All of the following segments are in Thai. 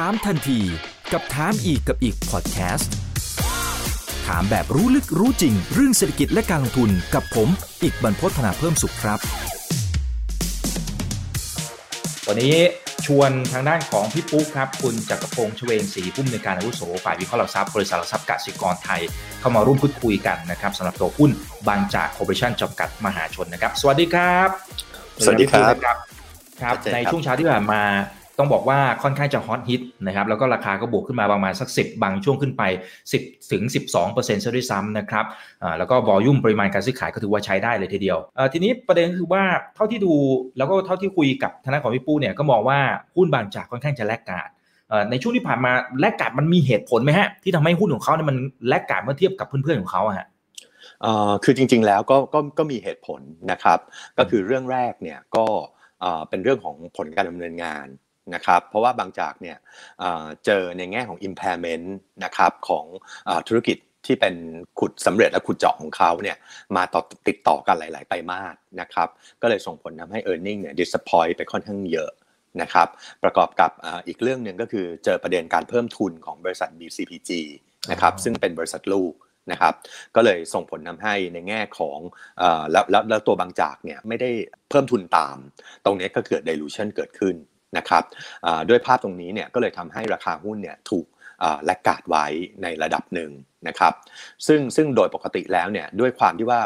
ถามทันทีกับถามอีกกับอีกพอดแคสต์ถามแบบรู้ลึกรู้จริง เรื่องเศรษฐกิจและการลงทุนกับผม อีกบรรพฒนาเพิ่มสุขครับ วันนี้ชวนทางด้านของพี่ปุ๊กครับ คุณจักรพงษ์ชเวงศรีผู้อำนวยการอาวุโสฝ่ายวิเคราะห์หลักทรัพย์บริษัทหลักทรัพย์กสิกรไทย เข้ามาร่วมพูดคุยกันนะครับสำหรับตัวหุ้นบางจากคอร์ปอเรชั่นจำกัดมหาชนนะครับ สวัสดีครับ สวัสดีครับครับครับชัดเจนครับในช่วงเช้าที่ผ่านมา ต้องบอกว่าค่อนข้างจะฮอตฮิตนะครับแล้วก็ราคาก็บวกขึ้นมาประมาณสัก 10 บางช่วงขึ้นไป 10ถึง12เปอร์เซ็นต์ซะด้วยซ้ำนะครับแล้วก็วอลุ่มปริมาณการซื้อขายก็ถือว่าใช้ได้เลยทีเดียว ทีนี้ประเด็นก็คือว่าเท่าที่ดูแล้วก็เท่าที่คุยกับทางด้านของพี่ปู้เนี่ยก็มองว่าหุ้นบางจากค่อนข้างจะแลกการดในช่วงที่ผ่านมาแลกการดมันมีเหตุผลไหมฮะที่ทำให้หุ้นของเขาเนี่ยมันแลกการดเมื่อเทียบกับเพื่อนๆของเขาอะฮะคือจริงๆแล้วก็ก็ก็มีเหตุผลนะครับ ก็คือเรื่องแรกเนี่ยก็เป็นเรื่องของผลการดำเนินงาน นะครับเพราะว่าบางจากเนี่ยเอ่อเจอในแง่ของ impairment นะครับของเอ่อธุรกิจที่เป็นขุดสำเร็จและขุดเจาะของเขาเนี่ยมาต่อติดต่อกันหลาย ๆ ไตรมาสนะครับก็เลยส่งผลทำให้ e a r n i n g เนี่ย disappoint ไปค่อนข้างเยอะนะครับประกอบกับเอ่ออีกเรื่องหนึ่งก็คือเจอประเด็นการเพิ่มทุนของบริษัท BCPG นะครับอ๋อซึ่งเป็นบริษัทลูกนะครับก็เลยส่งผลทำให้ในแง่ของเอ่อแล้วแล้วแล้วตัวบางจากเนี่ยไม่ได้เพิ่มทุนตาม ตรงนี้ก็เกิด dilution เกิดขึ้น นะครับด้วยภาพตรงนี้เนี่ยก็เลยทำให้ราคาหุ้นเนี่ยถูกอ่าแลกกาดไว้ในระดับหนึ่งนะครับซึ่งซึ่งโดยปกติแล้วเนี่ยด้วยความที่ว่า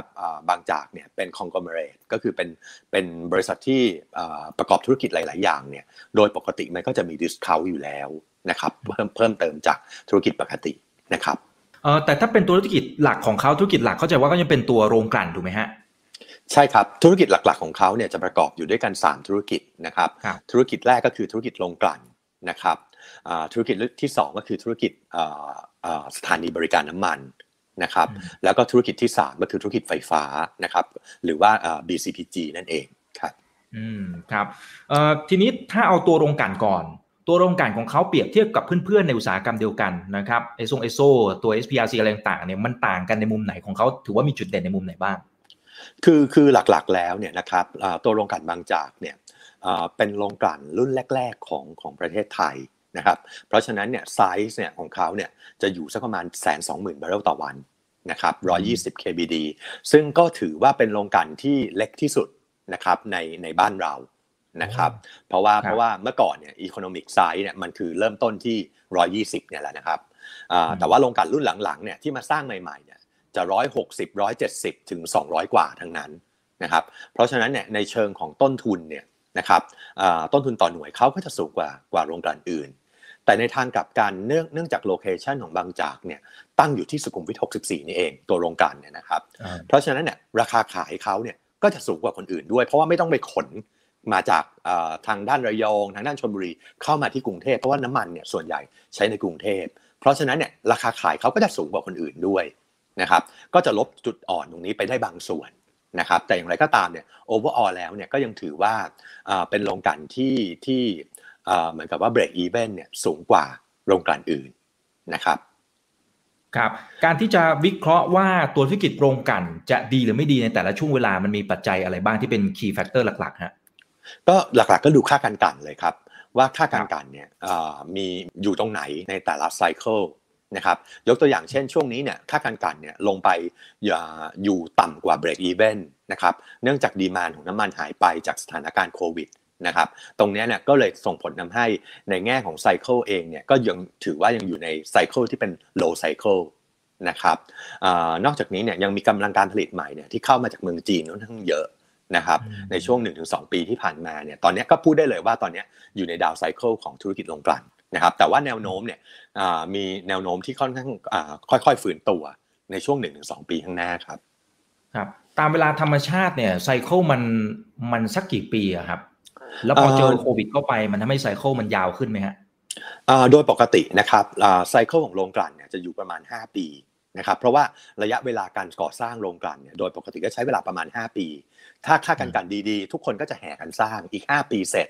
บางจากเนี่ยเป็น conglomerate ก็คือเป็นเป็นบริษัทที่ประกอบธุรกิจหลาย ๆ อย่างเนี่ยโดยปกติมันก็จะมี discount อยู่แล้วนะครับเพิ่มเพิ่มเติมจากธุรกิจปกตินะครับแต่ถ้าเป็นตัวธุรกิจหลักของเขาธุรกิจหลักเข้าใจว่าก็ยังเป็นตัวโรงกลั่นถูกไหมฮะ ใช่ครับธุรกิจหลักๆของเขาเนี่ยจะประกอบอยู่ด้วยกัน 3 ธุรกิจนะครับครับธุรกิจแรกก็คือธุรกิจโรงกลั่นนะครับอ่าธุรกิจที่ 2 ก็คือธุรกิจอ่าอ่าสถานีบริการน้ำมันนะครับอืมแล้วก็ธุรกิจที่ 3 ก็คือธุรกิจไฟฟ้านะครับหรือว่าอ่า BCPG นั่นเองครับอืมครับเอ่อทีนี้ถ้าเอาตัวโรงกลั่นก่อน ตัวโรงกลั่นของเขาเปรียบเทียบกับเพื่อนๆในอุตสาหกรรมเดียวกันนะครับไอซงไอโซตัว SPRC อะไรต่างๆเนี่ยมันต่างกันในมุมไหนของเขาถือว่ามีจุดเด่นในมุมไหนบ้าง คือคือหลักๆแล้วเนี่ยนะครับอ่าตัวโรงกลั่นบางจากเนี่ยอ่าเป็นโรงกลั่นรุ่นแรก ๆของของประเทศไทยนะครับเพราะฉะนั้นเนี่ยไซส์เนี่ยของเขาเนี่ยจะอยู่สักประมาณแสนสองหมื่นบาร์เรลต่อวันนะครับ120 kbd ซึ่งก็ถือว่าเป็นโรงกลั่นที่เล็กที่สุดนะครับในในบ้านเรานะครับเพราะว่าครับเพราะว่าเมื่อก่อนเนี่ย economic size เนี่ยมันคือเริ่มต้นที่ 120เนี่ยแหละนะครับอ่าแต่ว่าโรงกลั่นรุ่นหลังๆเนี่ยที่มาสร้างใหม่ๆเนี่ย จะ 160 170 ถึง 200 กว่าทั้งนั้นนะครับ เพราะฉะนั้นเนี่ยในเชิงของต้นทุนเนี่ยนะครับอ่าต้นทุนต่อหน่วยเขาก็จะสูงกว่ากว่าโรงกลั่นอื่น แต่ในทางกลับกันเนื่องเนื่องจาก location ของบางจากเนี่ยตั้งอยู่ที่สุขุมวิท 64 นี่เองตัวโรงกลั่นเนี่ยนะครับ เพราะฉะนั้นเนี่ยราคาขายเขาเนี่ยก็จะสูงกว่าคนอื่นด้วย เพราะว่าไม่ต้องไปขนมาจากเอ่อทางด้านระยองทางด้านชลบุรีเข้ามาที่กรุงเทพเพราะว่าน้ำมันเนี่ยส่วนใหญ่ใช้ในกรุงเทพ เพราะฉะนั้นเนี่ยราคาขายเขาก็จะสูงกว่าคนอื่นด้วย นะครับก็จะลบจุดอ่อนตรงนี้ไปได้บางส่วนนะครับแต่อย่างไรก็ตามเนี่ยโอเวอร์ออแล้วเนี่ยก็ยังถือว่าเอ่อเป็นโรงกลั่นที่ที่เอ่อเหมือนกับว่า break even เนี่ยสูงกว่าโรงกลั่นอื่นนะครับครับการที่จะวิเคราะห์ว่าตัวธุรกิจโรงกลั่นจะดีหรือไม่ดีในแต่ละช่วงเวลามันมีปัจจัยอะไรบ้างที่เป็น key factor หลักๆฮะก็หลักๆก็ดูค่าการกลั่นเลยครับ ว่าค่าการกลั่นเนี่ยเอ่อมีอยู่ตรงไหนในแต่ละไซเคิล นะครับยกตัวอย่างเช่นช่วงนี้เนี่ยค่าการกลั่นเนี่ยลงไปอย่าอยู่ต่ำกว่า break even นะครับเนื่องจากดีมานของน้ำมันหายไปจากสถานการณ์โควิดนะครับตรงเนี้ยเนี่ยก็เลยส่งผลทำให้ในแง่ของ cycle เองเนี่ยก็ยังถือว่ายังอยู่ใน cycle ที่เป็น low cycle นะครับอานอกจากนี้เนี่ยยังมีกำลังการผลิตใหม่เนี่ยที่เข้ามาจากเมืองจีนค่อนข้างเยอะนะครับอืมในช่วง 1-2 ปีที่ผ่านมาเนี่ยตอนเนี้ยก็พูดได้เลยว่าตอนเนี้ยอยู่ใน down cycle ของธุรกิจโรงกลั่น นะครับแต่ว่าแนวโน้มเนี่ยอ่ามีแนวโน้มที่ค่อนข้างอ่าค่อยๆ ฟื้นตัวในช่วง 1-2 ปีข้างหน้าครับครับตามเวลาธรรมชาติเนี่ยไซเคิลมันมันสักกี่ปีอะครับ แล้วพอเจอโควิดเข้าไปมันทำให้ไซเคิลมันยาวขึ้นไหมฮะอ่าโดยปกตินะครับไซเคิลของโรงกลั่นเนี่ยจะอยู่ประมาณ 5 ปีนะครับเพราะว่าระยะเวลาการก่อสร้างโรงกลั่นเนี่ยโดยปกติก็ใช้เวลาประมาณ 5 ปี ถ้าค่าการกลั่นดีๆ ทุกคนก็จะแห่กันสร้างอีก 5 ปีเสร็จ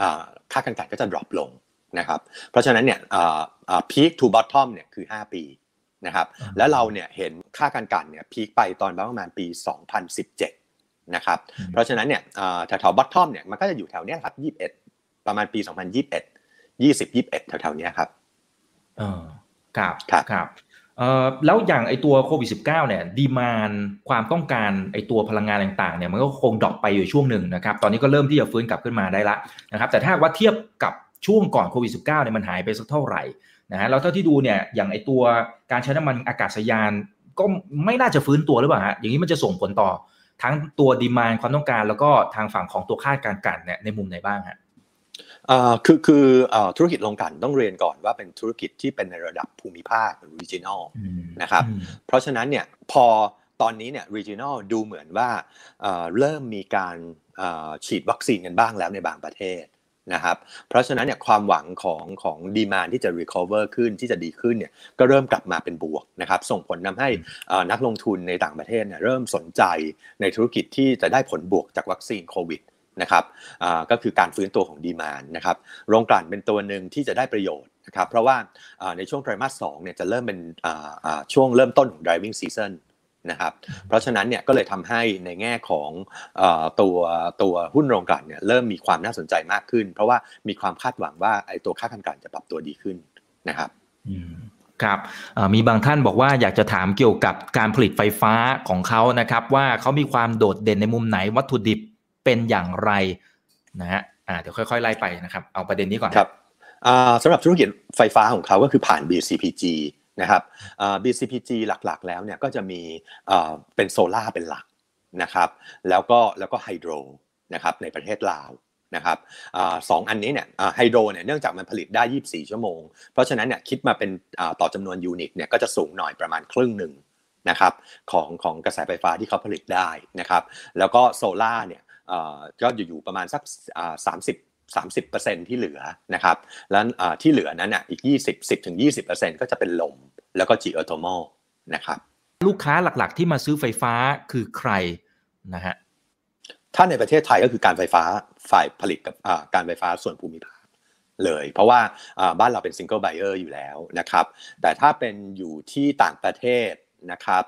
อ่าค่าการกลั่นก็จะ drop ลง นะครับเพราะฉะนั้นเนี่ยพีค to bottom เนี่ยคือ 5 ปีนะครับอ่าแล้วเราเนี่ยเห็นค่าการกลั่นเนี่ยพีคไปตอนประมาณปี 2017นะครับเพราะฉะนั้นเนี่ยอ่าแถวๆ bottom เนี่ยมันก็จะอยู่แถวเนี้ยครับ21 ประมาณปี 2021 20 21แถวๆนี้ครับเออครับครับครับเอ่อแล้วอย่างไอตัวโควิด -19 เนี่ยดีมานความต้องการไอตัวพลังงานต่างๆเนี่ยมันก็คงดรอปไปอยู่ช่วงหนึ่งนะครับตอนนี้ก็เริ่มที่จะฟื้นกลับขึ้นมาได้ละนะครับแต่ถ้าว่าเทียบกับ ช่วงก่อนโควิด -19 เนี่ยมันหายไปสักเท่าไหร่นะฮะแล้วเท่าที่ดูเนี่ยอย่างไอตัวการใช้น้ำมันอากาศยานก็ไม่น่าจะฟื้นตัวหรือเปล่าฮะอย่างนี้มันจะส่งผลต่อทั้งตัวดีมานความต้องการ แล้วก็ทางฝั่งของตัวค่าการกันเนี่ยในมุมไหนบ้างฮะคือคือธุรกิจโรงกันต้องเรียนก่อนว่าเป็นธุรกิจที่เป็นในระดับภูมิภาค regional นะครับเพราะฉะนั้นเนี่ยพอตอนนี้เนี่ย regional ดูเหมือนว่าเริ่มมีการฉีดวัคซีนกันบ้างแล้วในบางประเทศ นะครับเพราะฉะนั้นเนี่ยความหวังของของดีมานที่จะ recover ขึ้นที่จะดีขึ้นเนี่ยก็เริ่มกลับมาเป็นบวกนะครับส่งผลทาให้นักลงทุนในต่างประเทศเนี่ยเริ่มสนใจในธุรกิจที่จะได้ผลบวกจากวัคซีนโควิดนะครับก็คือการฟื้นตัวของดีมานนะครับโรงกลั่นเป็นตัวหนึ่งที่จะได้ประโยชน์นะครับเพราะว่าในช่วงไตรมาสสองเนี่ยจะเริ่มเป็นช่วงเริ่มต้นของ driving season นะครับ เพราะฉะนั้นเนี่ยก็เลยทำให้ในแง่ของตัวตัวหุ้นโรงกลั่นเนี่ยเริ่มมีความน่าสนใจมากขึ้น เพราะว่ามีความคาดหวังว่าไอ้ตัวค่ากันกลั่นจะปรับตัวดีขึ้นนะครับครับมีบางท่านบอกว่าอยากจะถามเกี่ยวกับการผลิตไฟฟ้าของเขานะครับ ว่าเขามีความโดดเด่นในมุมไหนวัตถุดิบเป็นอย่างไรนะฮะเดี๋ยวค่อยๆไล่ไปนะครับ เอาประเด็นนี้ก่อนครับสำหรับธุรกิจไฟฟ้าของเขาก็คือผ่าน BCPG นะครับ BCPG หลักๆ แล้วเนี่ยก็จะมีเป็นโซล่าเป็นหลักนะครับ แล้วก็แล้วก็ hydro นะครับในประเทศลาวนะครับสองอันนี้เนี่ย hydro เนี่ยเนื่องจากมันผลิตได้ 24 ชั่วโมง เพราะฉะนั้นเนี่ยคิดมาเป็นต่อจำนวน unit เนี่ยก็จะสูงหน่อยประมาณครึ่งหนึ่งนะครับของของกระแสไฟฟ้าที่เขาผลิตได้นะครับ แล้วก็โซล่าเนี่ยก็อยู่ประมาณสักสามสิบ 30%ที่เหลือนะครับแล้วที่เหลือนั้นอะอีก 20 10ถึง20%ก็จะเป็นลมแล้วก็ geothermal นะครับลูกค้าหลักๆที่มาซื้อไฟฟ้าคือใครนะฮะถ้าในประเทศไทยก็คือการไฟฟ้าฝ่ายผลิตกับการไฟฟ้าส่วนภูมิภาคเลย เพราะว่าบ้านเราเป็น single buyer อยู่แล้วนะครับแต่ถ้าเป็นอยู่ที่ต่างประเทศนะครับ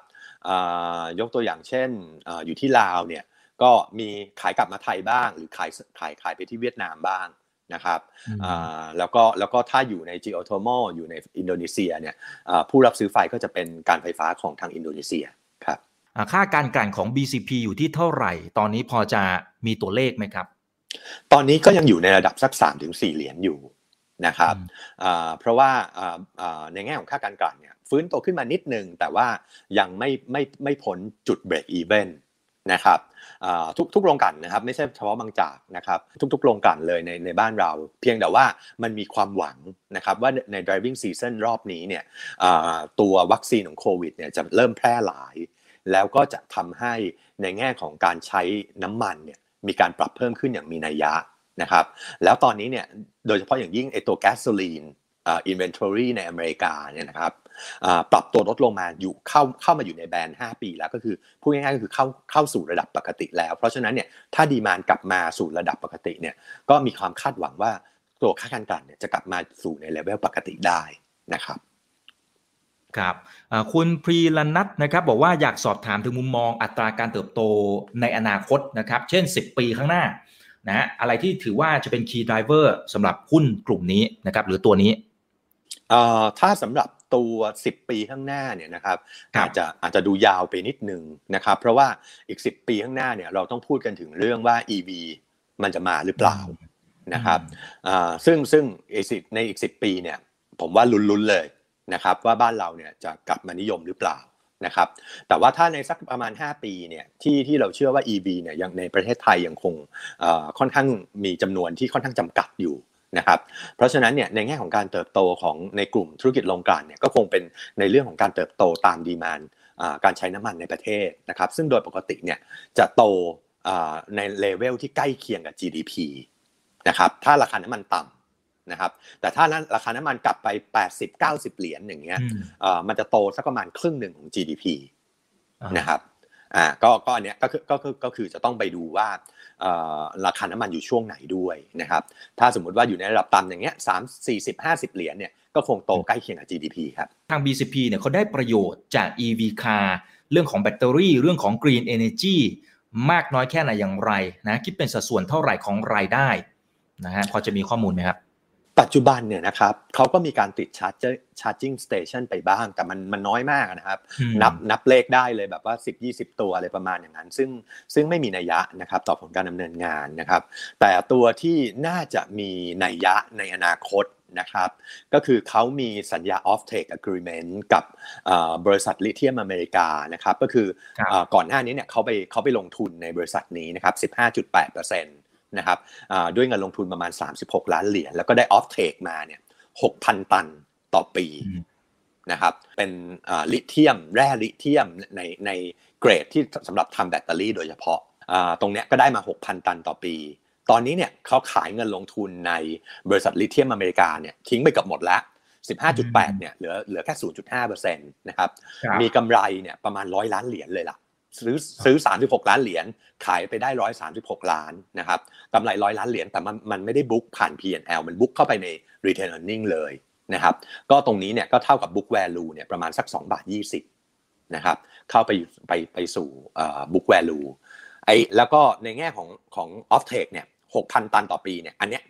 ยกตัวอย่างเช่นอยู่ที่ลาวเนี่ย ก็มีขายกลับมาไทยบ้าง หรือขายขายขายไปที่เวียดนามบ้างนะครับแล้วก็แล้วก็ถ้าอยู่ในจีโอโทมอลอยู่ในอินโดนีเซียเนี่ยผู้รับซื้อไฟก็จะเป็นการไฟฟ้าของทางอินโดนีเซียครับค่าการกลั่นของ BCP อยู่ที่เท่าไหร่ ตอนนี้พอจะมีตัวเลขไหมครับ ตอนนี้ก็ยังอยู่ในระดับสัก3ถึง4เหรียญอยู่นะครับเพราะว่าในแง่ของค่าการกลั่นเนี่ยฟื้นตัวขึ้นมานิดนึงแต่ว่ายังไม่ไม่ไม่พ้นจุดเบรกอีเวน นะครับทุกทุกโรงกันนะครับไม่ใช่เฉพาะบางจากนะครับทุกๆโรงกันเลยในในบ้านเรา เพียงแต่ว่ามันมีความหวังนะครับว่าใน driving season รอบนี้เนี่ยตัววัคซีนของโควิดเนี่ยจะเริ่มแพร่หลาย แล้วก็จะทำให้ในแง่ของการใช้น้ำมันเนี่ยมีการปรับเพิ่มขึ้นอย่างมีนัยยะนะครับแล้วตอนนี้เนี่ยโดยเฉพาะอย่างยิ่งไอตัวแก๊สโซลีนinventory ในอเมริกาเนี่ยนะครับ ปรับตัวลดลงมาอยู่เข้าเข้ามาอยู่ใน band 5 ปีแล้วก็คือพูดง่ายๆก็คือเข้าเข้าสู่ระดับปกติแล้ว เพราะฉะนั้นเนี่ยถ้า demand กลับมาสู่ระดับปกติเนี่ยก็มีความคาดหวังว่าตัวค่าการกลั่นเนี่ยจะกลับมาสู่ในเลเวลปกติได้นะครับครับคุณพรีลนัทนะครับบอกว่าอยากสอบถามถึงมุมมองอัตราการเติบโตในอนาคตนะครับ เช่น 10 ปีข้างหน้านะอะไรที่ถือว่าจะเป็น key driver สำหรับหุ้นกลุ่มนี้นะครับ หรือตัวนี้ถ้าสำหรับ ตัว 10 ปีข้างหน้าเนี่ยนะครับอาจจะอาจจะดูยาวไปนิดนึงนะครับเพราะว่าอีก 10 ปีข้างหน้าเนี่ยเราต้องพูดกันถึงเรื่องว่า EV มันจะมาหรือเปล่านะครับซึ่งซึ่งในอีก 10 ปีเนี่ยผมว่าลุ้นๆเลยนะครับว่าบ้านเราเนี่ยจะกลับมานิยมหรือเปล่านะครับแต่ว่าถ้าในสักประมาณ 5 ปีเนี่ยที่ที่เราเชื่อว่า EV เนี่ยยังในประเทศไทยยังคงค่อนข้างมีจำนวนที่ค่อนข้างจำกัดอยู่ นะครับเพราะฉะนั้นเนี่ยในแง่ของการเติบโตของในกลุ่มธุรกิจโรงกลั่นเนี่ยก็คงเป็นในเรื่องของการเติบโตตามดีมานการใช้น้ำมันในประเทศนะครับซึ่งโดยปกติเนี่ยจะโตในเลเวลที่ใกล้เคียงกับ GDP นะครับถ้าราคาน้ำมันต่ำนะครับแต่ถ้านั้นราคาน้ำมันกลับไป 80-90 เหรียญอย่างเงี้ยมันจะโตสักประมาณครึ่งหนึ่งของ GDP นะครับ อ่าก็ก็อันเนี้ยก็คือก็คือก็คือจะต้องไปดูว่าราคาน้ำมันอยู่ช่วงไหนด้วยนะครับ ถ้าสมมุติว่าอยู่ในระดับต่ำอย่างเงี้ยสามสี่สิบห้าสิบเหรียญเนี่ยก็คงโตใกล้เคียงกับ GDP ครับ ทาง BCP เนี่ยเขาได้ประโยชน์จาก EV car เรื่องของแบตเตอรี่ เรื่องของ Green Energy มากน้อยแค่ไหนอย่างไรนะคิดเป็นสัดส่วนเท่าไหร่ของรายได้นะฮะพอจะมีข้อมูลไหมครับ ปัจจุบันเนี่ยนะครับเขาก็มีการติดชาร์จชาร์จิ่งสเตชันไปบ้าง แต่มันมันน้อยมากนะครับ นับนับเลขได้เลยแบบว่า 10 20 ตัวอะไรประมาณอย่างนั้น ซึ่งซึ่งไม่มีนัยยะนะครับต่อผลการดำเนินงานนะครับ แต่ตัวที่น่าจะมีนัยยะในอนาคตนะครับ ก็คือเขามีสัญญา off take agreement กับบริษัทลิเธียมอเมริกานะครับ ก็คือก่อนหน้านี้เนี่ยเขาไปเขาไปลงทุนในบริษัทนี้นะครับ 15.8% นะครับด้วยเงินลงทุนประมาณ 36 ล้านเหรียญแล้วก็ได้ off take มาเนี่ย6,000 ตันต่อปีนะครับเป็นลิเธียมแร่ลิเธียมในในเกรดที่สำหรับทำแบตเตอรี่โดยเฉพาะตรงนี้ก็ได้มา 6,000 ตันต่อปี ตอนนี้เนี่ยเขาขายเงินลงทุนในบริษัทลิเธียมอเมริกาเนี่ยทิ้งไปกับหมดแล้ว15.8เนี่ยเหลือเหลือแค่ 0.5%นะครับ มีกำไรเนี่ยประมาณร้อยล้านเหรียญเลยล่ะ ซื้อซื้อ 36 ล้านเหรียญขายไปได้ 136 ล้านนะครับกำไรร้อยล้านเหรียญแต่มันมันไม่ได้ book ผ่าน P&L มัน book เข้าไปใน Retained Earning เลยนะครับก็ตรงนี้เนี่ยก็เท่ากับ book value เนี่ยประมาณสัก2บาท20นะครับเข้าไปไปไปสู่ book value ไอ้แล้วก็ในแง่ของของ off take เนี่ย6,000 ตันต่อปีเนี่ยอันเนี้ย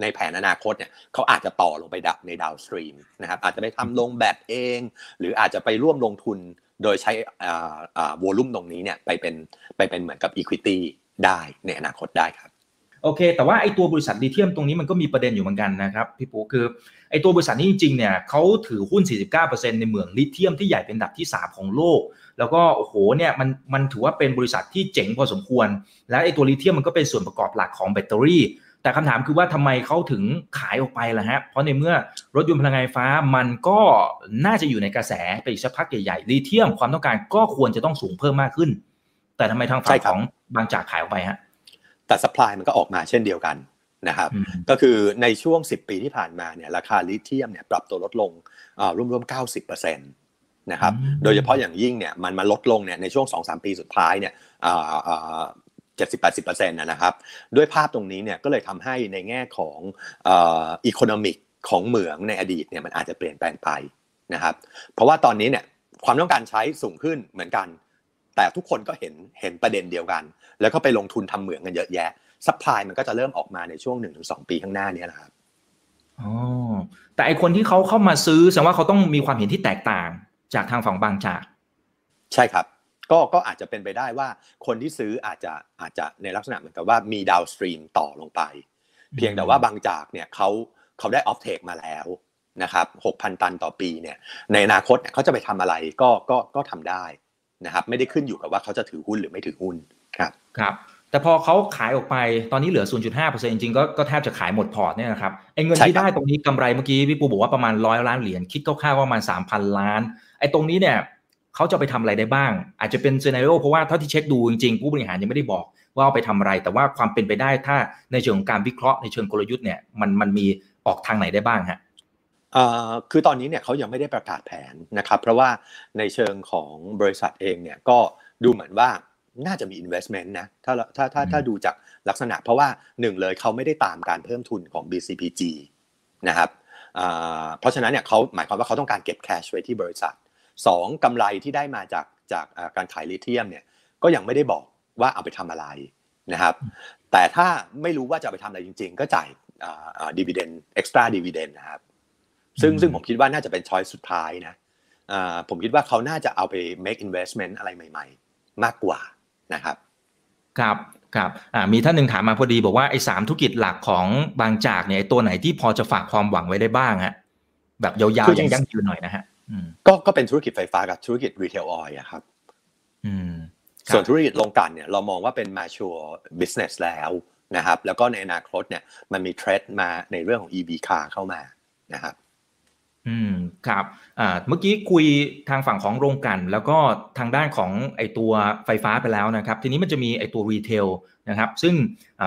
ในแผนอนาคตเนี่ยเขาอาจจะต่อลงไปใน downstream นะครับอาจจะไปทำโรงแบตเอง หรืออาจจะไปร่วมลงทุน โดยใช้วอลุ่มตรงนี้เนี่ยไปเป็นไปเป็นเหมือนกับ Equity ได้ในอนาคตได้ครับโอเค แต่ว่าไอ้ตัวบริษัทลิเทียมตรงนี้มันก็มีประเด็นอยู่เหมือนกันนะครับพี่ปูคือไอ้ตัวบริษัทนี้จริงๆเนี่ยเขาถือหุ้น 49%ในเหมืองลิเทียมที่ใหญ่เป็นดับที่ 3 ของโลก แล้วก็โอ้โหเนี่ยมันมันถือว่าเป็นบริษัทที่เจ๋งพอสมควร และไอ้ตัวลิเทียมมันก็เป็นส่วนประกอบหลักของแบตเตอรี่ แต่คำถามคือว่าทำไมเขาถึงขายออกไปล่ะฮะ เพราะในเมื่อรถยนต์พลังงานไฟฟ้ามันก็น่าจะอยู่ในกระแสไปอีกสักพักใหญ่ๆลีเทียมความต้องการก็ควรจะต้องสูงเพิ่มมากขึ้น แต่ทำไมทางฝั่งของบางจากขายออกไปฮะ แต่สป라이มันก็ออกมาเช่นเดียวกันนะครับ ก็คือในช่วง 10 ปีที่ผ่านมาเนี่ยราคาลิเทียมเนี่ยปรับตัวลดลงร่วมๆ90%นะครับ โดยเฉพาะอย่างยิ่งเนี่ยมันมาลดลงเนี่ยในช่วง 2-3 ปีสุดท้ายเนี่ย 70-80%นะครับด้วยภาพตรงนี้เนี่ยก็เลยทำให้ในแง่ของ economic ของเหมืองในอดีตเนี่ยมันอาจจะเปลี่ยนแปลงไปนะครับเพราะว่าตอนนี้เนี่ยความต้องการใช้สูงขึ้นเหมือนกัน แต่ทุกคนก็เห็นเห็นประเด็นเดียวกัน แล้วก็ไปลงทุนทำเหมืองกันเยอะแยะ supply มันก็จะเริ่มออกมาในช่วงหนึ่งถึงสองปีข้างหน้านี้แหละครับอ๋อแต่ไอคนที่เขาเข้ามาซื้อแสดงว่าเขาต้องมีความเห็นที่แตกต่างจากทางฝั่งบางจาก ใช่ครับ ก็ก็อาจจะเป็นไปได้ว่าคนที่ซื้ออาจจะอาจจะในลักษณะเหมือนกับว่ามี downstream ต่อลงไป เพียงแต่ว่าบางจากเนี่ยเขาเขาได้ off take มาแล้วนะครับหกพันตันต่อปีเนี่ยในอนาคตเนี่ยเขาจะไปทำอะไรก็ก็ก็ทำได้นะครับไม่ได้ขึ้นอยู่กับว่าเขาจะถือหุ้นหรือไม่ถือหุ้นครับครับแต่พอเขาขายออกไปตอนนี้เหลือ 0.5%จริงๆก็ก็แทบจะขายหมดพอร์ตเนี่ยนะครับไอ้เงินที่ได้ตรงนี้กำไรเมื่อกี้พี่ปูบอกว่าประมาณร้อยล้านเหรียญคิดคร่าวๆว่าประมาณ3,000 ล้านไอ้ตรงนี้เนี่ย เขาจะไปทำอะไรได้บ้าง อาจจะเป็นเซนาริโอเพราะว่าเท่าที่เช็คดูจริงๆผู้บริหารยังไม่ได้บอกว่าเอาไปทำอะไร แต่ว่าความเป็นไปได้ถ้าในเชิงของการวิเคราะห์ในเชิงกลยุทธ์เนี่ยมันมันมีออกทางไหนได้บ้างฮะคือตอนนี้เนี่ยเขายังไม่ได้ประกาศแผนนะครับ เพราะว่าในเชิงของบริษัทเองเนี่ยก็ดูเหมือนว่าน่าจะมี investment นะถ้าถ้าถ้าถ้าดูจากลักษณะ เพราะว่าหนึ่งเลยเขาไม่ได้ตามการเพิ่มทุนของ BCPG นะครับเพราะฉะนั้นเนี่ยเขาหมายความว่าเขาต้องการเก็บ cash ไว้ที่บริษัท สองกำไรที่ได้มาจากจากการขายลิเทียมเนี่ยก็ยังไม่ได้บอกว่าเอาไปทำอะไรนะครับ แต่ถ้าไม่รู้ว่าจะไปทำอะไรจริง ๆ ก็จ่าย dividend extra dividend นะครับ ซึ่งซึ่งผมคิดว่าน่าจะเป็น choice สุดท้ายนะผมคิดว่าเขาน่าจะเอาไป make investment อะไรใหม่ ๆ มากกว่านะครับ ครับครับมีท่านหนึ่งถามมาพอดีบอกว่าไอ้สามธุรกิจหลักของบางจากเนี่ยตัวไหนที่พอจะฝากความหวังไว้ได้บ้างฮะแบบยาวๆอย่างยั่งยืนหน่อยนะฮะ ก็ก็เป็นธุรกิจไฟฟ้ากับธุรกิจ retail oil ครับส่วนธุรกิจโรงกลั่นเนี่ยเรามองว่าเป็น mature business แล้วนะครับ แล้วก็ในอนาคตเนี่ยมันมีเทรดมาในเรื่องของ EV car เข้ามานะครับ อืมครับอ่าเมื่อกี้คุยทางฝั่งของโรงกลั่น แล้วก็ทางด้านของไอตัวไฟฟ้าไปแล้วนะครับ ทีนี้มันจะมีไอตัว retail นะครับ ซึ่ง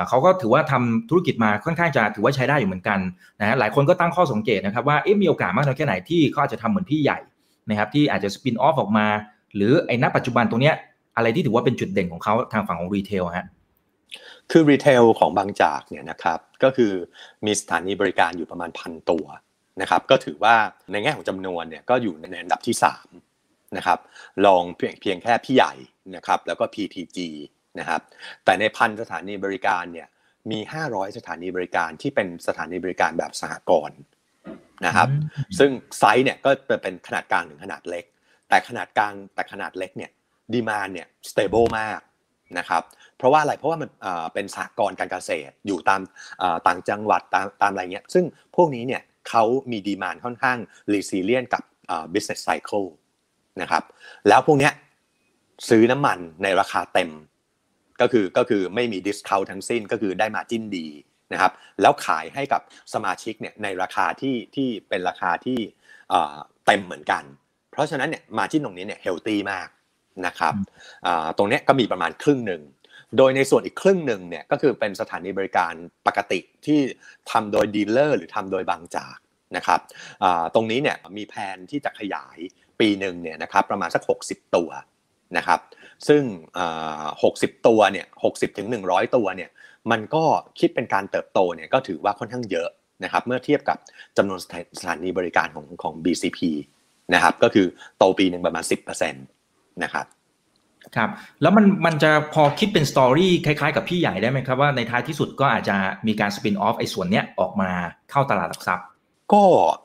เขาก็ถือว่าทำธุรกิจมาค่อนข้างจะถือว่าใช้ได้อยู่เหมือนกันนะฮะหลายคนก็ตั้งข้อสังเกตนะครับว่าเอ๊ะมีโอกาสมากน้อยแค่ไหนที่เขาอาจจะทำเหมือนพี่ใหญ่นะครับ ที่อาจจะ spin off ออกมา หรือไอ้ณปัจจุบันตรงเนี้ยอะไรที่ถือว่าเป็นจุดเด่นของเขาทางฝั่งของ retail ฮะคือ retail ของบางจากเนี่ยนะครับก็คือมีสถานีบริการอยู่ประมาณพันตัว นะครับก็ถือว่าในแง่ของจำนวนเนี่ยก็อยู่ในอันดับที่3นะครับรองเพียงเพียงแค่พี่ใหญ่นะครับแล้วก็ PTG นะครับแต่ในพันสถานีบริการเนี่ยมี 500 สถานีบริการที่เป็นสถานีบริการแบบสหกรณ์นะครับซึ่งไซส์เนี่ยก็เป็นขนาดกลางถึงขนาดเล็ก แต่ขนาดกลางแต่ขนาดเล็กเนี่ย demand เนี่ย stable มากนะครับเพราะว่าอะไรเพราะว่ามันเป็นสหกรณ์การเกษตรอยู่ตามต่างจังหวัดตามตามอะไรเงี้ยซึ่งพวกนี้เนี่ย เขามี demand ค่อนข้าง resilient กับ business cycle นะครับแล้วพวกเนี้ยซื้อน้ำมันในราคาเต็ม ก็คือก็คือไม่มี discount ทั้งสิ้นก็คือได้ margin ดีนะครับแล้วขายให้กับสมาชิกเนี่ยในราคาที่ที่เป็นราคาที่เต็มเหมือนกัน เพราะฉะนั้นเนี่ย margin ตรงนี้เนี่ย healthy มากนะครับตรงนี้ก็มีประมาณครึ่งหนึ่ง โดยในส่วนอีกครึ่งหนึ่งเนี่ยก็คือเป็นสถานีบริการปกติที่ทำโดยดีลเลอร์หรือทำโดยบางจากนะครับตรงนี้เนี่ยมีแผนที่จะขยายปีหนึ่งเนี่ยนะครับประมาณสัก 60 ตัวนะครับ ซึ่ง 60 ตัวเนี่ย60ถึง100 ตัวเนี่ยมันก็คิดเป็นการเติบโตเนี่ยก็ถือว่าค่อนข้างเยอะนะครับเมื่อเทียบกับจำนวนสถานีบริการของของ BCP นะครับก็คือโตปีหนึ่งประมาณ 10%นะครับ ครับแล้วมันมันจะพอคิดเป็นสตอรี่คล้ายๆ กับพี่ใหญ่ได้ไหมครับว่าในท้ายที่สุดก็อาจจะมีการสปินออฟไอ้ส่วนเนี้ยออกมาเข้าตลาดหลักทรัพย์ก็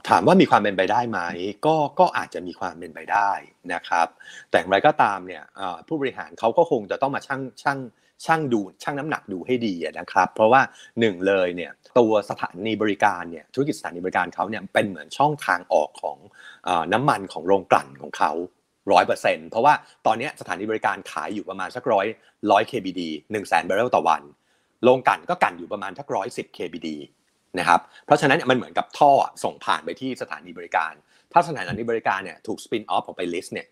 ถามว่ามีความเป็นไปได้ไหมก็ก็อาจจะมีความเป็นไปได้นะครับ แต่อย่างไรก็ตามเนี่ยผู้บริหารเขาก็คงจะต้องมาชั่งชั่งชั่งดูชั่งน้ำหนักดูให้ดีนะครับ เพราะว่าหนึ่งเลยเนี่ยตัวสถานีบริการเนี่ยธุรกิจสถานีบริการเขาเนี่ยเป็นเหมือนช่องทางออกของน้ำมันของโรงกลั่นของเขา ร้อยเปอร์เซ็นต์เพราะว่าตอนนี้สถานีบริการขายอยู่ประมาณสักร้อยร้อย KBD หนึ่งแสนบาร์เรลต่อวันโรงกันก็กันอยู่ประมาณสักร้อยสิบ KBD นะครับเพราะฉะนั้นมันเหมือนกับท่อส่งผ่านไปที่สถานีบริการ ถ้าสถานีบริการเนี่ยถูกสปินออฟออกไปลิสต์เนี่ย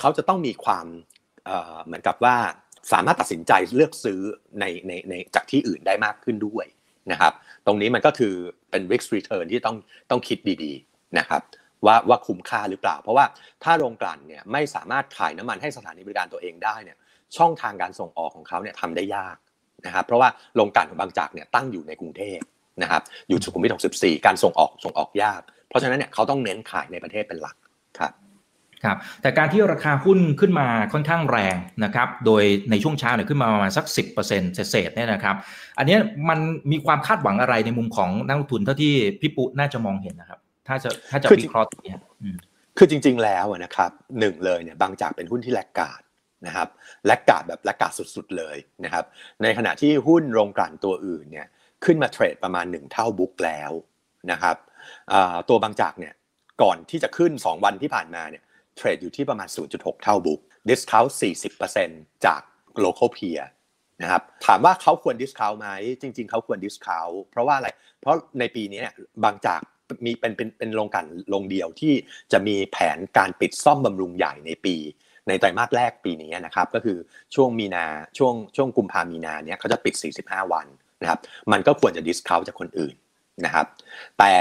เขาจะต้องมีความเหมือนกับว่าสามารถตัดสินใจเลือกซื้อในในในจากที่อื่นได้มากขึ้นด้วยนะครับ ตรงนี้มันก็คือเป็น risk return ที่ต้องต้องคิดดีๆนะครับ ว่าว่าคุ้มค่าหรือเปล่า เพราะว่าถ้าโรงกลั่นเนี่ยไม่สามารถขายน้ำมันให้สถานีบริการตัวเองได้เนี่ยช่องทางการส่งออกของเขาเนี่ยทำได้ยากนะครับเพราะว่าโรงกลั่นของบางจากเนี่ยตั้งอยู่ในกรุงเทพนะครับอยู่สุขุมวิท64 การส่งออกส่งออกยาก เพราะฉะนั้นเนี่ยเขาต้องเน้นขายในประเทศเป็นหลักครับครับแต่การที่ราคาหุ้นขึ้นมาค่อนข้างแรงนะครับ โดยในช่วงเช้าเนี่ยขึ้นมาประมาณสัก 10%เศษเนี่ยนะครับ อันนี้มันมีความคาดหวังอะไรในมุมของนักลงทุนเท่าที่พี่ปุ๊น่าจะมองเห็นนะครับ ถ้าจะถ้าจะวิเคราะห์ตรงนี้คือจริง ๆ แล้วนะครับหนึ่งเลยเนี่ยบางจากเป็นหุ้นที่แลกกาดนะครับแลกกาดแบบแลกกาดสุดๆเลยนะครับ ในขณะที่หุ้นโรงกลั่นตัวอื่นเนี่ยขึ้นมาเทรดประมาณ 1 เท่าบุ๊กแล้วนะครับตัวบางจากเนี่ยก่อนที่จะขึ้น 2 วันที่ผ่านมาเนี่ยเทรดอยู่ที่ประมาณ 0.6 เท่า book discount 40%จาก local peer นะครับถามว่าเขาควร discount ไหมจริง ๆ เขาควร discount เพราะว่าอะไร เพราะในปีนี้เนี่ยบางจาก มีเป็นเป็นเป็นโรงกลั่นโรงเดียวที่จะมีแผนการปิดซ่อมบำรุงใหญ่ในปีในไตรมาสแรกปีนี้นะครับก็คือช่วงมีนาช่วงช่วงกุมภามีนาเนี่ยเขาจะปิด 45 วันนะครับมันก็ควรจะ discount จากคนอื่นนะครับแต่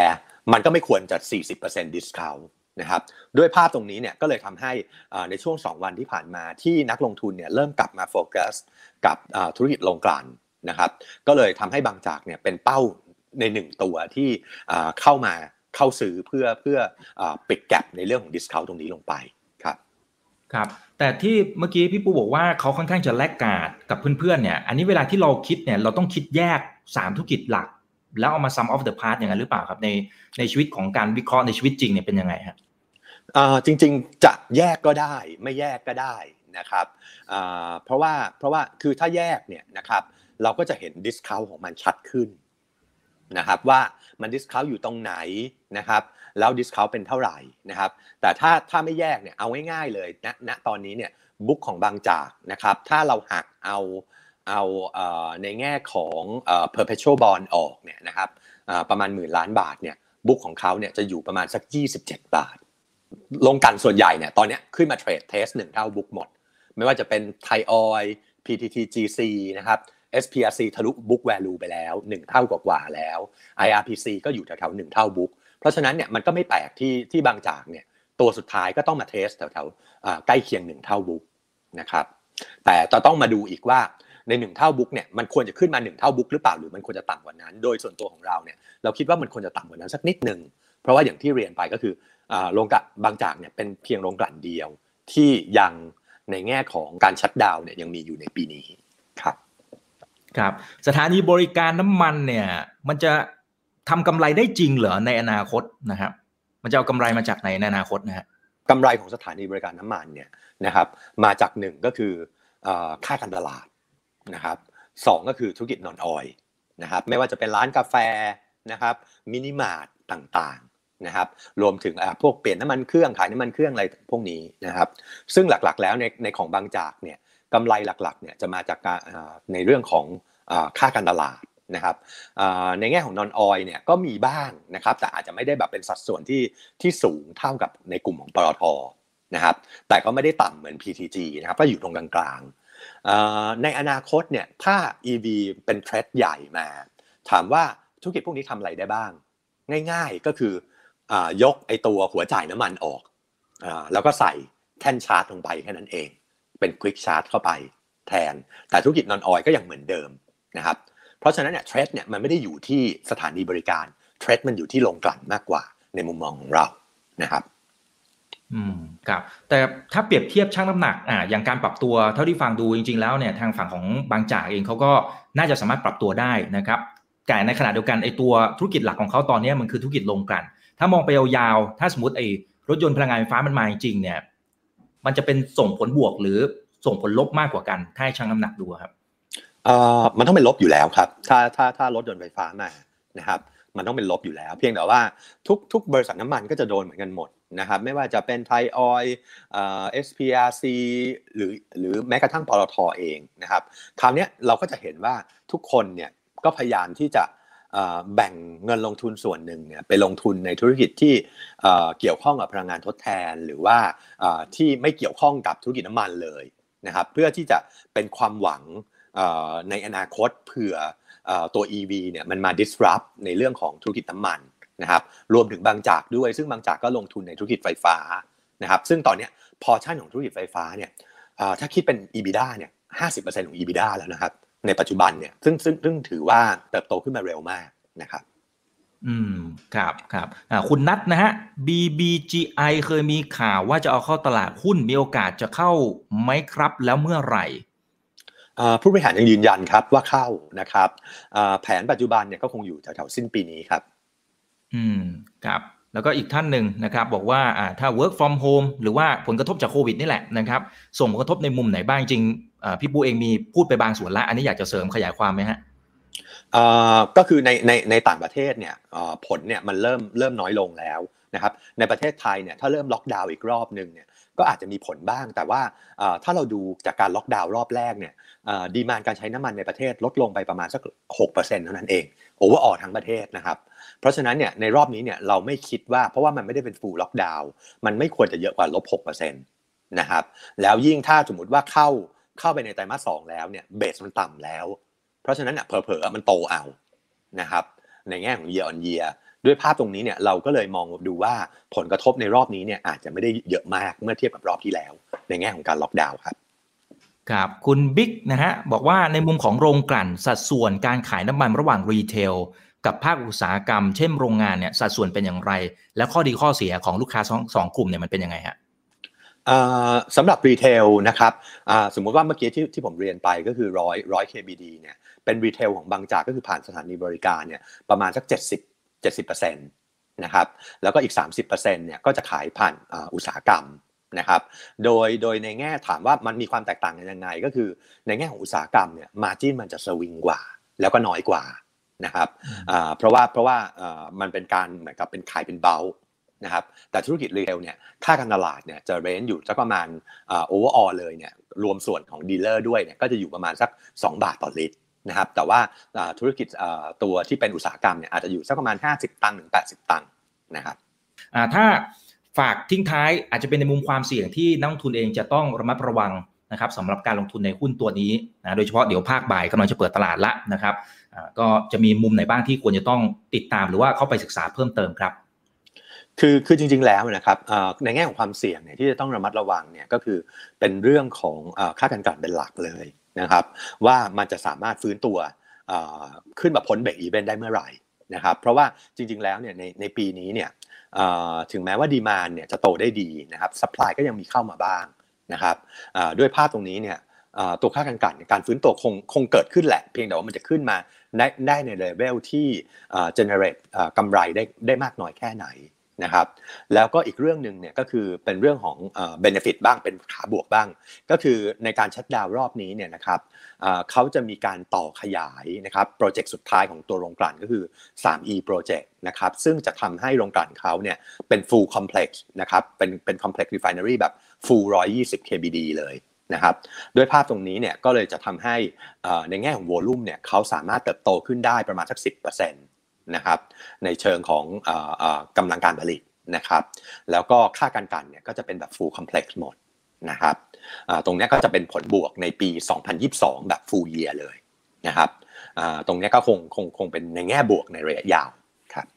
มันก็ไม่ควรจะ 40% discount นะครับด้วยภาพตรงนี้เนี่ยก็เลยทำให้ในช่วง 2 วันที่ผ่านมาที่นักลงทุนเนี่ยเริ่มกลับมาโฟกัสกับธุรกิจโรงกลั่นนะครับก็เลยทำให้บางจากเนี่ยเป็นเป้า ในหนึ่งตัวที่เข้ามาเข้าซื้อเพื่อเพื่อปิด gap ในเรื่องของ discount ตรงนี้ลงไปครับครับ แต่ที่เมื่อกี้พี่ปูบอกว่าเขาค่อนข้างจะ laggard กับเพื่อนๆเนี่ยอันนี้เวลาที่เราคิดเนี่ยเราต้องคิดแยก 3 ธุรกิจหลัก แล้วเอามา sum of the part อย่างนั้นหรือเปล่าครับในในชีวิตของการวิเคราะห์ในชีวิตจริงเนี่ยเป็นยังไงครับจริงๆจะแยกก็ได้ไม่แยกก็ได้นะครับเพราะว่าเพราะว่าคือถ้าแยกเนี่ยนะครับเราก็จะเห็น discount ของมันชัดขึ้น นะครับว่ามัน discount อยู่ตรงไหนนะครับแล้ว discount เป็นเท่าไหร่นะครับแต่ถ้าถ้าไม่แยกเนี่ยเอาง่ายๆเลยณณตอนนี้เนี่ย book ของบางจากนะครับถ้าเราหักเอาเอาในแง่ของ perpetual bond ออกเนี่ยนะครับประมาณหมื่นล้านบาทเนี่ยบุ๊กของเขาเนี่ยจะอยู่ประมาณสัก 27 บาท ลงกันส่วนใหญ่เนี่ยตอนนี้ขึ้นมาเทรดเทสหนึ่งเท่าบุ๊กหมด ไม่ว่าจะเป็นไทยออย PTTGC นะครับ SPRC ทะลุ book value ไปแล้ว 1 เท่ากว่าแล้ว IRPC ก็อยู่แถวๆ1เท่า book เพราะฉะนั้นเนี่ยมันก็ไม่แปลกที่ที่บางจากเนี่ยตัวสุดท้ายก็ต้องมาเทสแถวๆใกล้เคียง 1 เท่า book นะครับแต่จะต้องมาดูอีกว่าใน1เท่า book เนี่ยมันควรจะขึ้นมา1เท่า book หรือเปล่าหรือมันควรจะต่ำกว่านั้น โดยส่วนตัวของเราเนี่ยเราคิดว่ามันควรจะต่ำกว่านั้นสักนิดหนึ่งเพราะว่าอย่างที่เรียนไปก็คือโรงกลั่นบางจากเนี่ยเป็นเพียงโรงกลั่นเดียวที่ยังในแง่ของการชัดดาวเนี่ยยังมีอยู่ในปีนี้ ครับสถานีบริการน้ำมันเนี่ย มันจะทำกำไรได้จริงเหรอในอนาคตนะครับมันจะเอากำไรมาจากไหนในอนาคตนะฮะกำไรของสถานีบริการน้ำมันเนี่ยนะครับ มาจากหนึ่งก็คือค่าการตลาดนะครับสองก็คือธุรกิจนอนออยนะครับไม่ว่าจะเป็นร้านกาแฟนะครับมินิมาร์ทต่างๆนะครับรวมถึงพวกเปลี่ยนน้ำมันเครื่องขายน้ำมันเครื่องอะไรพวกนี้นะครับ ซึ่งหลักๆแล้วในในของบางจากเนี่ย กำไรหลักๆเนี่ยจะมาจากการในเรื่องของค่าการตลาดนะครับในแง่ของนอนออยเนี่ยก็มีบ้างนะครับแต่อาจจะไม่ได้แบบเป็นสัดส่วนที่ที่สูงเท่ากับในกลุ่มของปตทนะครับแต่ก็ไม่ได้ต่ำเหมือน PTG นะครับก็อยู่ตรงกลางๆในอนาคตเนี่ยถ้า EV เป็นเทรดใหญ่มา ถามว่าธุรกิจพวกนี้ทำอะไรได้บ้าง ง่ายๆก็คือยกไอตัวหัวจ่ายน้ำมันออกแล้วก็ใส่แท่นชาร์จลงไปแค่นั้นเอง เป็นควิกชาร์จเข้าไปแทน แต่ธุรกิจนอนออยก็ยังเหมือนเดิมนะครับ เพราะฉะนั้นเนี่ยเทรดเนี่ยมันไม่ได้อยู่ที่สถานีบริการเทรดมันอยู่ที่โรงกลั่นมากกว่าในมุมมองของเรานะครับอืมครับแต่ถ้าเปรียบเทียบช่างน้ำหนักอ่าอย่างการปรับตัวเท่าที่ฟังดูจริง ๆ แล้วเนี่ยทางฝั่งของบางจากเองเขาก็น่าจะสามารถปรับตัวได้นะครับแต่ในขณะเดียวกันไอ้ตัวธุรกิจหลักของเขาตอนนี้มันคือธุรกิจโรงกลั่นถ้ามองไปยาวๆถ้าสมมติไอ้รถยนต์พลังงานไฟฟ้ามันมาจริงเนี่ย มันจะเป็นส่งผลบวกหรือส่งผลลบมากกว่ากัน ถ้าให้ช่างน้ำหนักดูครับเอ่อมันต้องเป็นลบอยู่แล้วครับ ถ้าถ้าถ้ารถยนต์ไฟฟ้ามานะครับ มันต้องเป็นลบอยู่แล้ว เพียงแต่ว่าทุกทุกบริษัทน้ำมันก็จะโดนเหมือนกันหมดนะครับ ไม่ว่าจะเป็นไทยออยเอ่อ SPRC หรือหรือแม้กระทั่งปตทเองนะครับ คราวนี้เราก็จะเห็นว่าทุกคนเนี่ยก็พยายามที่จะ แบ่งเงินลงทุนส่วนหนึ่งเนี่ยไปลงทุนในธุรกิจที่เกี่ยวข้องกับพลังงานทดแทน หรือว่าที่ไม่เกี่ยวข้องกับธุรกิจน้ำมันเลยนะครับเพื่อที่จะเป็นความหวังในอนาคตเผื่อตัว EV เนี่ยมันมา disrupt ในเรื่องของธุรกิจน้ำมันนะครับรวมถึงบางจากด้วย ซึ่งบางจากก็ลงทุนในธุรกิจไฟฟ้านะครับซึ่งตอนนี้พอชั่นของธุรกิจไฟฟ้าเนี่ยถ้าคิดเป็น EBITDA เนี่ย50%ของ EBITDA แล้วนะครับ ในปัจจุบันเนี่ยซึ่งซึ่งซึ่งถือว่าเติบโตขึ้นมาเร็วมากนะครับอืมครับครับอ่าคุณนัทนะฮะ BBGI เคยมีข่าวว่าจะเอาเข้าตลาดหุ้นมีโอกาสจะเข้าไหมครับ แล้วเมื่อไหร่ผู้บริหารยังยืนยันครับว่าเข้านะครับแผนปัจจุบันเนี่ยก็คงอยู่แถวๆสิ้นปีนี้ครับ อืมครับ แล้วก็อีกท่านหนึ่งนะครับบอกว่าถ้า work from home หรือว่าผลกระทบจากโควิดนี่แหละนะครับส่งผลกระทบในมุมไหนบ้างจริงพี่ปูเองมีพูดไปบางส่วนล้วอันนี้อยากจะเสริมขยายความไหมฮะก็คือในในในต่างประเทศเนี่ยผลเนี่ยมันเริ่มเริ่มน้อยลงแล้วนะครับในประเทศไทยเนี่ยถ้าเริ่มล็อกดาวน์อีกรอบหนึ่งเนี่ยก็อาจจะมีผลบ้างแต่ว่าถ้าเราดูจากการล็อกดาวน์รอบแรกเนี่ย demand การใช้น้ำมันในประเทศลดลงไปประมาณสัก6%เท่านั้นเอง overall ทั้งประเทศนะครับ เพราะฉะนั้นเนี่ยในรอบนี้เนี่ยเราไม่คิดว่าเพราะว่ามันไม่ได้เป็น full lockdown มันไม่ควรจะเยอะกว่าลบ6%นะครับแล้วยิ่งถ้าสมมติว่าเข้าเข้าไปในไตรมาสสองแล้วเนี่ยเบสมันต่ำแล้ว เพราะฉะนั้นเนี่ยเผลอๆมันโตเอานะครับในแง่ของ year on year ด้วยภาพตรงนี้เนี่ยเราก็เลยมองดูว่าผลกระทบในรอบนี้เนี่ยอาจจะไม่ได้เยอะมากเมื่อเทียบกับรอบที่แล้ว ในแง่ของการล็อกดาวน์ครับครับคุณบิ๊กนะฮะบอกว่าในมุมของโรงกลั่นสัดส่วนการขายน้ำมันระหว่างรีเทล กับภาคอุตสาหกรรม เช่นโรงงานเนี่ยสัดส่วนเป็นอย่างไร และข้อดีข้อเสียของลูกค้าสองสองกลุ่มเนี่ยมันเป็นยังไงฮะสำหรับ retail นะครับสมมติว่าเมื่อกี้ที่ที่ผมเรียนไปก็คือร้อยร้อย KBD เนี่ยเป็น retail ของบางจากก็คือผ่านสถานีบริการเนี่ยประมาณสัก 70 70%นะครับแล้วก็อีก 30%เนี่ยก็จะขายผ่านอุตสาหกรรมนะครับโดยโดยในแง่ถามว่ามันมีความแตกต่างกันยังไง ก็คือในแง่ของอุตสาหกรรมเนี่ย margin มันจะสวิงกว่า แล้วก็น้อยกว่า นะครับเพราะว่าเพราะว่ามันเป็นการเหมือนกับเป็นขายเป็น bulkนะครับแต่ธุรกิจ retail เนี่ยค่าการตลาดเนี่ยจะ range อยู่สักประมาณ overall เลยเนี่ยรวมส่วนของ dealer ด้วยเนี่ยก็จะอยู่ประมาณสัก 2 บาทต่อลิตรนะครับแต่ว่าธุรกิจตัวที่เป็นอุตสาหกรรมเนี่ยอาจจะอยู่สักประมาณ 50 ตังค์ถึง 80 ตังค์นะครับถ้าฝากทิ้งท้ายอาจจะเป็นในมุมความเสี่ยงที่นักลงทุนเองจะต้องระมัดระวังนะครับสำหรับการลงทุนในหุ้นตัวนี้นะโดยเฉพาะเดี๋ยวภาคบ่ายกำลังจะเปิดตลาดละนะครับ ก็จะมีมุมไหนบ้างที่ควรจะต้องติดตามหรือว่าเข้าไปศึกษาเพิ่มเติมครับ คือคือจริง ๆ แล้วนะครับในแง่ของความเสี่ยงเนี่ยที่จะต้องระมัดระวังเนี่ยก็คือเป็นเรื่องของค่าการกันเป็นหลักเลยนะครับ ว่ามันจะสามารถฟื้นตัวขึ้นมาพ้นเบรกอีเวนต์ได้เมื่อไหร่นะครับ เพราะว่าจริง ๆ แล้วเนี่ยในในปีนี้เนี่ยถึงแม้ว่าดีมานเนี่ยจะโตได้ดีนะครับสป라이ก็ยังมีเข้ามาบ้างนะครับด้วยภาพตรงนี้เนี่ยตัวค่าการกันการฟื้นตัวคงคงเกิดขึ้นแหละ เพียงแต่ว่ามันจะขึ้นมา ได้ได้ในเลเวลที่ generate กำไรได้ได้มากน้อยแค่ไหนนะครับแล้วก็อีกเรื่องหนึ่งเนี่ยก็คือเป็นเรื่องของ benefit บ้างเป็นขาบวกบ้าง ก็คือในการ shutdown รอบนี้เนี่ยนะครับเขาจะมีการต่อขยายนะครับโปรเจกต์สุดท้ายของตัวโรงกลั่นก็คือ 3E Project นะครับซึ่งจะทำให้โรงกลั่นเขาเนี่ยเป็น full complex นะครับเป็นเป็น complex refinery แบบ full 120 kbd เลย นะครับด้วยภาพตรงนี้เนี่ยก็เลยจะทำให้ในแง่ของโวลูมเนี่ยเขาสามารถเติบโตขึ้นได้ประมาณสัก 10%นะครับในเชิงของกำลังการผลิตนะครับแล้วก็ค่าการกันเนี่ยก็จะเป็นแบบ full complex หมดนะครับตรงนี้ก็จะเป็นผลบวกในปี 2022 แบบ full year เลยนะครับตรงนี้ก็คงคงคงเป็นในแง่บวกในระยะยาวครับ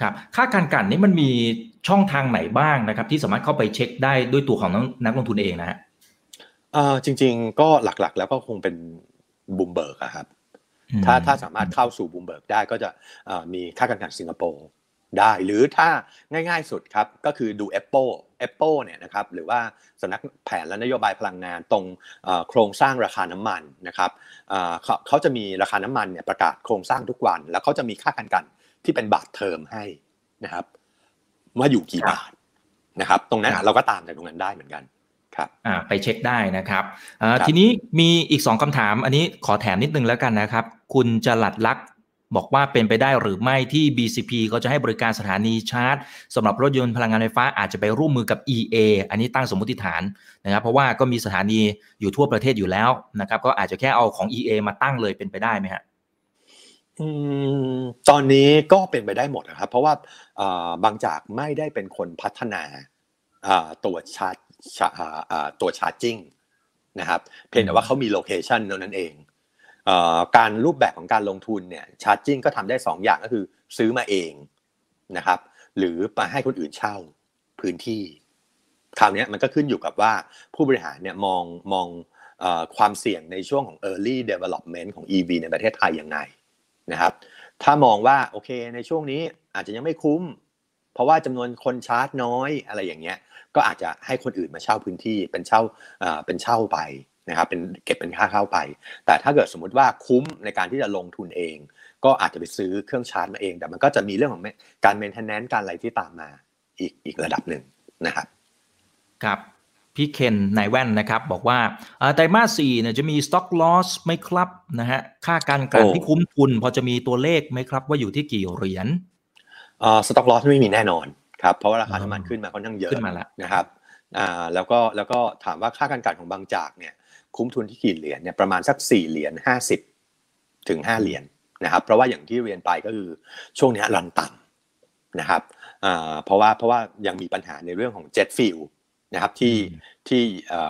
ครับค่าการกันนี่มันมีช่องทางไหนบ้างนะครับที่สามารถเข้าไปเช็คได้ด้วยตัวของนักลงทุนเองนะฮะ จริง ๆ ก็หลักๆ แล้วก็คงเป็นบูมเบิร์กครับ ถ้าถ้าสามารถเข้าสู่บูมเบิร์กได้ก็จะมีค่าการกลั่นสิงคโปร์ได้หรือถ้าง่ายๆสุดครับก็คือดู EPPO EPPO เนี่ยนะครับหรือว่าสำนักแผนและนโยบายพลังงานตรงโครงสร้างราคาน้ำมันนะครับเขาจะมีราคาน้ำมันเนี่ยประกาศโครงสร้างทุกวัน แล้วเขาจะมีค่าการกลั่นที่เป็นบาทเทอมให้นะครับว่าอยู่กี่บาทนะครับ ตรงนั้นเราก็ตามจากตรงนั้นได้เหมือนกันครับอ่า ไปเช็คได้นะครับอ่าทีนี้มีอีกสองคำถาม อันนี้ขอแถมนิดนึงแล้วกันนะครับ คุณจะหลัดลักบอกว่าเป็นไปได้หรือไม่ที่ BCP ก็จะให้บริการสถานีชาร์จสำหรับรถยนต์พลังงานไฟฟ้าอาจจะไปร่วมมือกับ EA อันนี้ตั้งสมมติฐานนะครับเพราะว่าก็มีสถานีอยู่ทั่วประเทศอยู่แล้วนะครับ ก็อาจจะแค่เอาของ EA มาตั้งเลยเป็นไปได้ไหมฮะตอนนี้ก็เป็นไปได้หมดนะครับ เพราะว่าบางจากไม่ได้เป็นคนพัฒนาตัวชาร์จ ตัวชาร์จิ่งนะครับเพียงแต่ว่าเขามีโลเคชันนั้นเองการรูปแบบของการลงทุนเนี่ยชาร์จิ่งก็ทำได้ 2 อย่างก็คือซื้อมาเองนะครับ หรือมาให้คนอื่นเช่าพื้นที่คราวนี้มันก็ขึ้นอยู่กับว่าผู้บริหารเนี่ยมองมองความเสี่ยงในช่วงของ early development ของ EV ในประเทศไทยยังไงนะครับ ถ้ามองว่าโอเคในช่วงนี้อาจจะยังไม่คุ้ม เพราะว่าจำนวนคนชาร์จน้อยอะไรอย่างเงี้ย ก็อาจจะให้คนอื่นมาเช่าพื้นที่เป็นเช่าเป็นเช่าไปนะครับเป็นเก็บเป็นค่าเข้าไป แต่ถ้าเกิดสมมุติว่าคุ้มในการที่จะลงทุนเอง ก็อาจจะไปซื้อเครื่องชาร์จมาเอง แต่มันก็จะมีเรื่องของการเมนเทนแนนซ์การอะไรที่ตามมาอีกอีกระดับหนึ่งนะครับครับพี่เคนนายแว่นนะครับบอกว่าไตรมาสสี่เนี่ยจะมี stock loss ไหมครับนะฮะค่าการกลั่นที่คุ้มทุน พอจะมีตัวเลขไหมครับ ว่าอยู่ที่กี่เหรียญ stock loss ไม่มีแน่นอน ครับเพราะว่าราคาน้ำมันขึ้นมาค่อนข้างเยอะขึ้นมาแล้วนะครับอ่าแล้วก็แล้วก็ถามว่าค่าการกลั่นของบางจากเนี่ยคุ้มทุนที่กี่เหรียญเนี่ยประมาณสัก4เหรียญ50 ถึง 5 เหรียญนะครับเพราะว่าอย่างที่เรียนไปก็คือช่วงนี้ run ต่ำนะครับอ่าเพราะว่าเพราะว่ายังมีปัญหาในเรื่องของ jet fuelนะครับที่ที่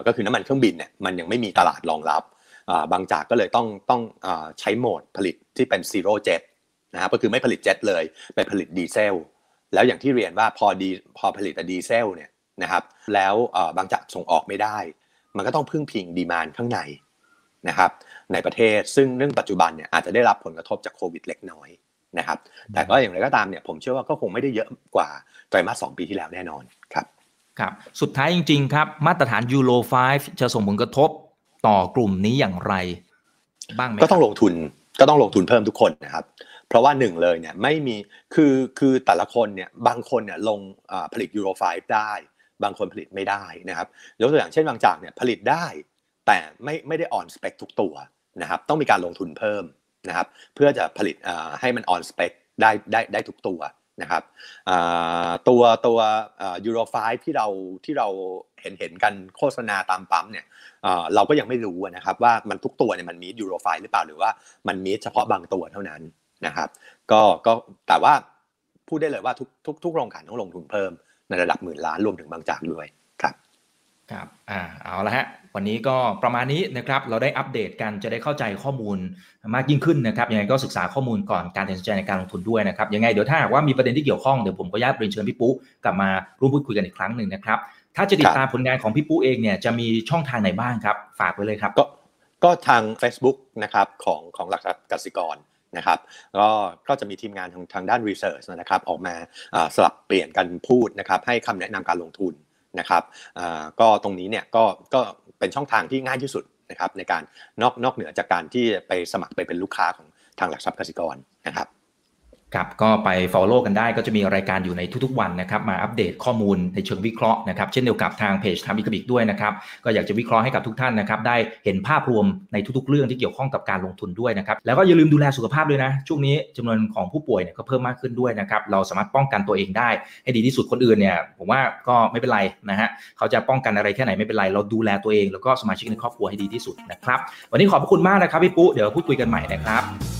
ก็คือน้ำมันเครื่องบินเนี่ยมันยังไม่มีตลาดรองรับบางจากก็เลยต้องต้องใช้โหมดผลิตที่เป็น zero jet นะครับก็คือไม่ผลิตเจ็ตเลยไปผลิตดีเซล แล้วอย่างที่เรียนว่าพอดีพอผลิตดีเซลเนี่ยนะครับแล้วบางจากส่งออกไม่ได้ มันก็ต้องพึ่งพิง demand ข้างในนะครับในประเทศซึ่งเรื่องปัจจุบันเนี่ยอาจจะได้รับผลกระทบจากโควิดเล็กน้อยนะครับแต่ก็อย่างไรก็ตามเนี่ยผมเชื่อว่าก็คงไม่ได้เยอะกว่าไตรมาสสปีที่แล้วแน่นอนครับครับสุดท้ายจริงๆครับมาตรฐานยูโร5จะส่งผลกระทบต่อกลุ่มนี้อย่างไร บ้างไหมก็ต้องลงทุนก็ต้องลงทุนเพิ่มทุกคนนะครับ เพราะว่าหนึ่งเลยเนี่ยไม่มีคือคือแต่ละคนเนี่ยบางคนเนี่ยลงผลิตยูโรไฟได้ บางคนผลิตไม่ได้นะครับยกตัวอย่างเช่นบางจากเนี่ยผลิตได้ แต่ไม่ไม่ได้ออนสเปคทุกตัวนะครับต้องมีการลงทุนเพิ่มนะครับเพื่อจะผลิตให้มันออนสเปคได้ได้ได้ทุกตัวนะครับตัวตัวยูโรไฟที่เราที่เราเห็นเห็นกันโฆษณาตามปั๊มเนี่ยเราก็ยังไม่รู้นะครับว่ามันทุกตัวเนี่ยมันมียูโรไฟหรือเปล่าหรือว่ามันมีเฉพาะบางตัวเท่านั้น นะครับ ก็ก็แต่ว่าพูดได้เลยว่าทุกทุกทุกโรงขันต้องลงทุนเพิ่มในระดับหมื่นล้านรวมถึงบางจากด้วยครับครับอ่าเอาละฮะวันนี้ก็ประมาณนี้นะครับเราได้อัปเดตกันจะได้เข้าใจข้อมูลมากยิ่งขึ้นนะครับยังไงก็ศึกษาข้อมูลก่อนการตัดสินใจในการลงทุนด้วยนะครับยังไงเดี๋ยวถ้าหากว่ามีประเด็นที่เกี่ยวข้องเดี๋ยวผมก็ญาตเรียนเชิญพี่ปุ๊กลับมาร่วมพูดคุยกันอีกครั้งหนึ่งนะครับถ้าจะติดตามผลงานของพี่ปุ๊เองเนี่ยจะมีช่องทางไหนบ้างครับ ฝากไว้เลยครับก็ก็ทาง Facebook นะครับของของหลักทรัพย์กสิกร นะครับก็ก็จะมีทีมงานทางทางด้านรีเสิร์ชนะครับออกมาสลับเปลี่ยนกันพูดนะครับให้คำแนะนำการลงทุนนะครับก็ตรงนี้เนี่ยก็ก็เป็นช่องทางที่ง่ายที่สุดนะครับในการนอกนอกเหนือจากการที่ไปสมัครไปเป็นลูกค้าของทางหลักทรัพย์กสิกรนะครับ ครับก็ไป follow กันได้ก็จะมีรายการอยู่ในทุกๆวันนะครับมาอัปเดตข้อมูลในเชิงวิเคราะห์นะครับเช่นเดียวกับทางเพจทำอีกบิกด้วยนะครับก็อยากจะวิเคราะห์ให้กับทุกท่านนะครับได้เห็นภาพรวมในทุกๆเรื่องที่เกี่ยวข้องกับการลงทุนด้วยนะครับแล้วก็อย่าลืมดูแลสุขภาพด้วยนะช่วงนี้จำนวนของผู้ป่วยเนี่ยก็เพิ่มมากขึ้นด้วยนะครับเราสามารถป้องกันตัวเองได้ให้ดีที่สุดคนอื่นเนี่ยผมว่าก็ไม่เป็นไรนะฮะเขาจะป้องกันอะไรแค่ไหนไม่เป็นไร เราดูแลตัวเองแล้วก็สมาชิกในครอบครัวให้ดีที่สุดนะครับวันนี้ขอบคุณมากนะครับพี่ปุ๊เดี๋ยวพูดคุยกันใหม่นะครับ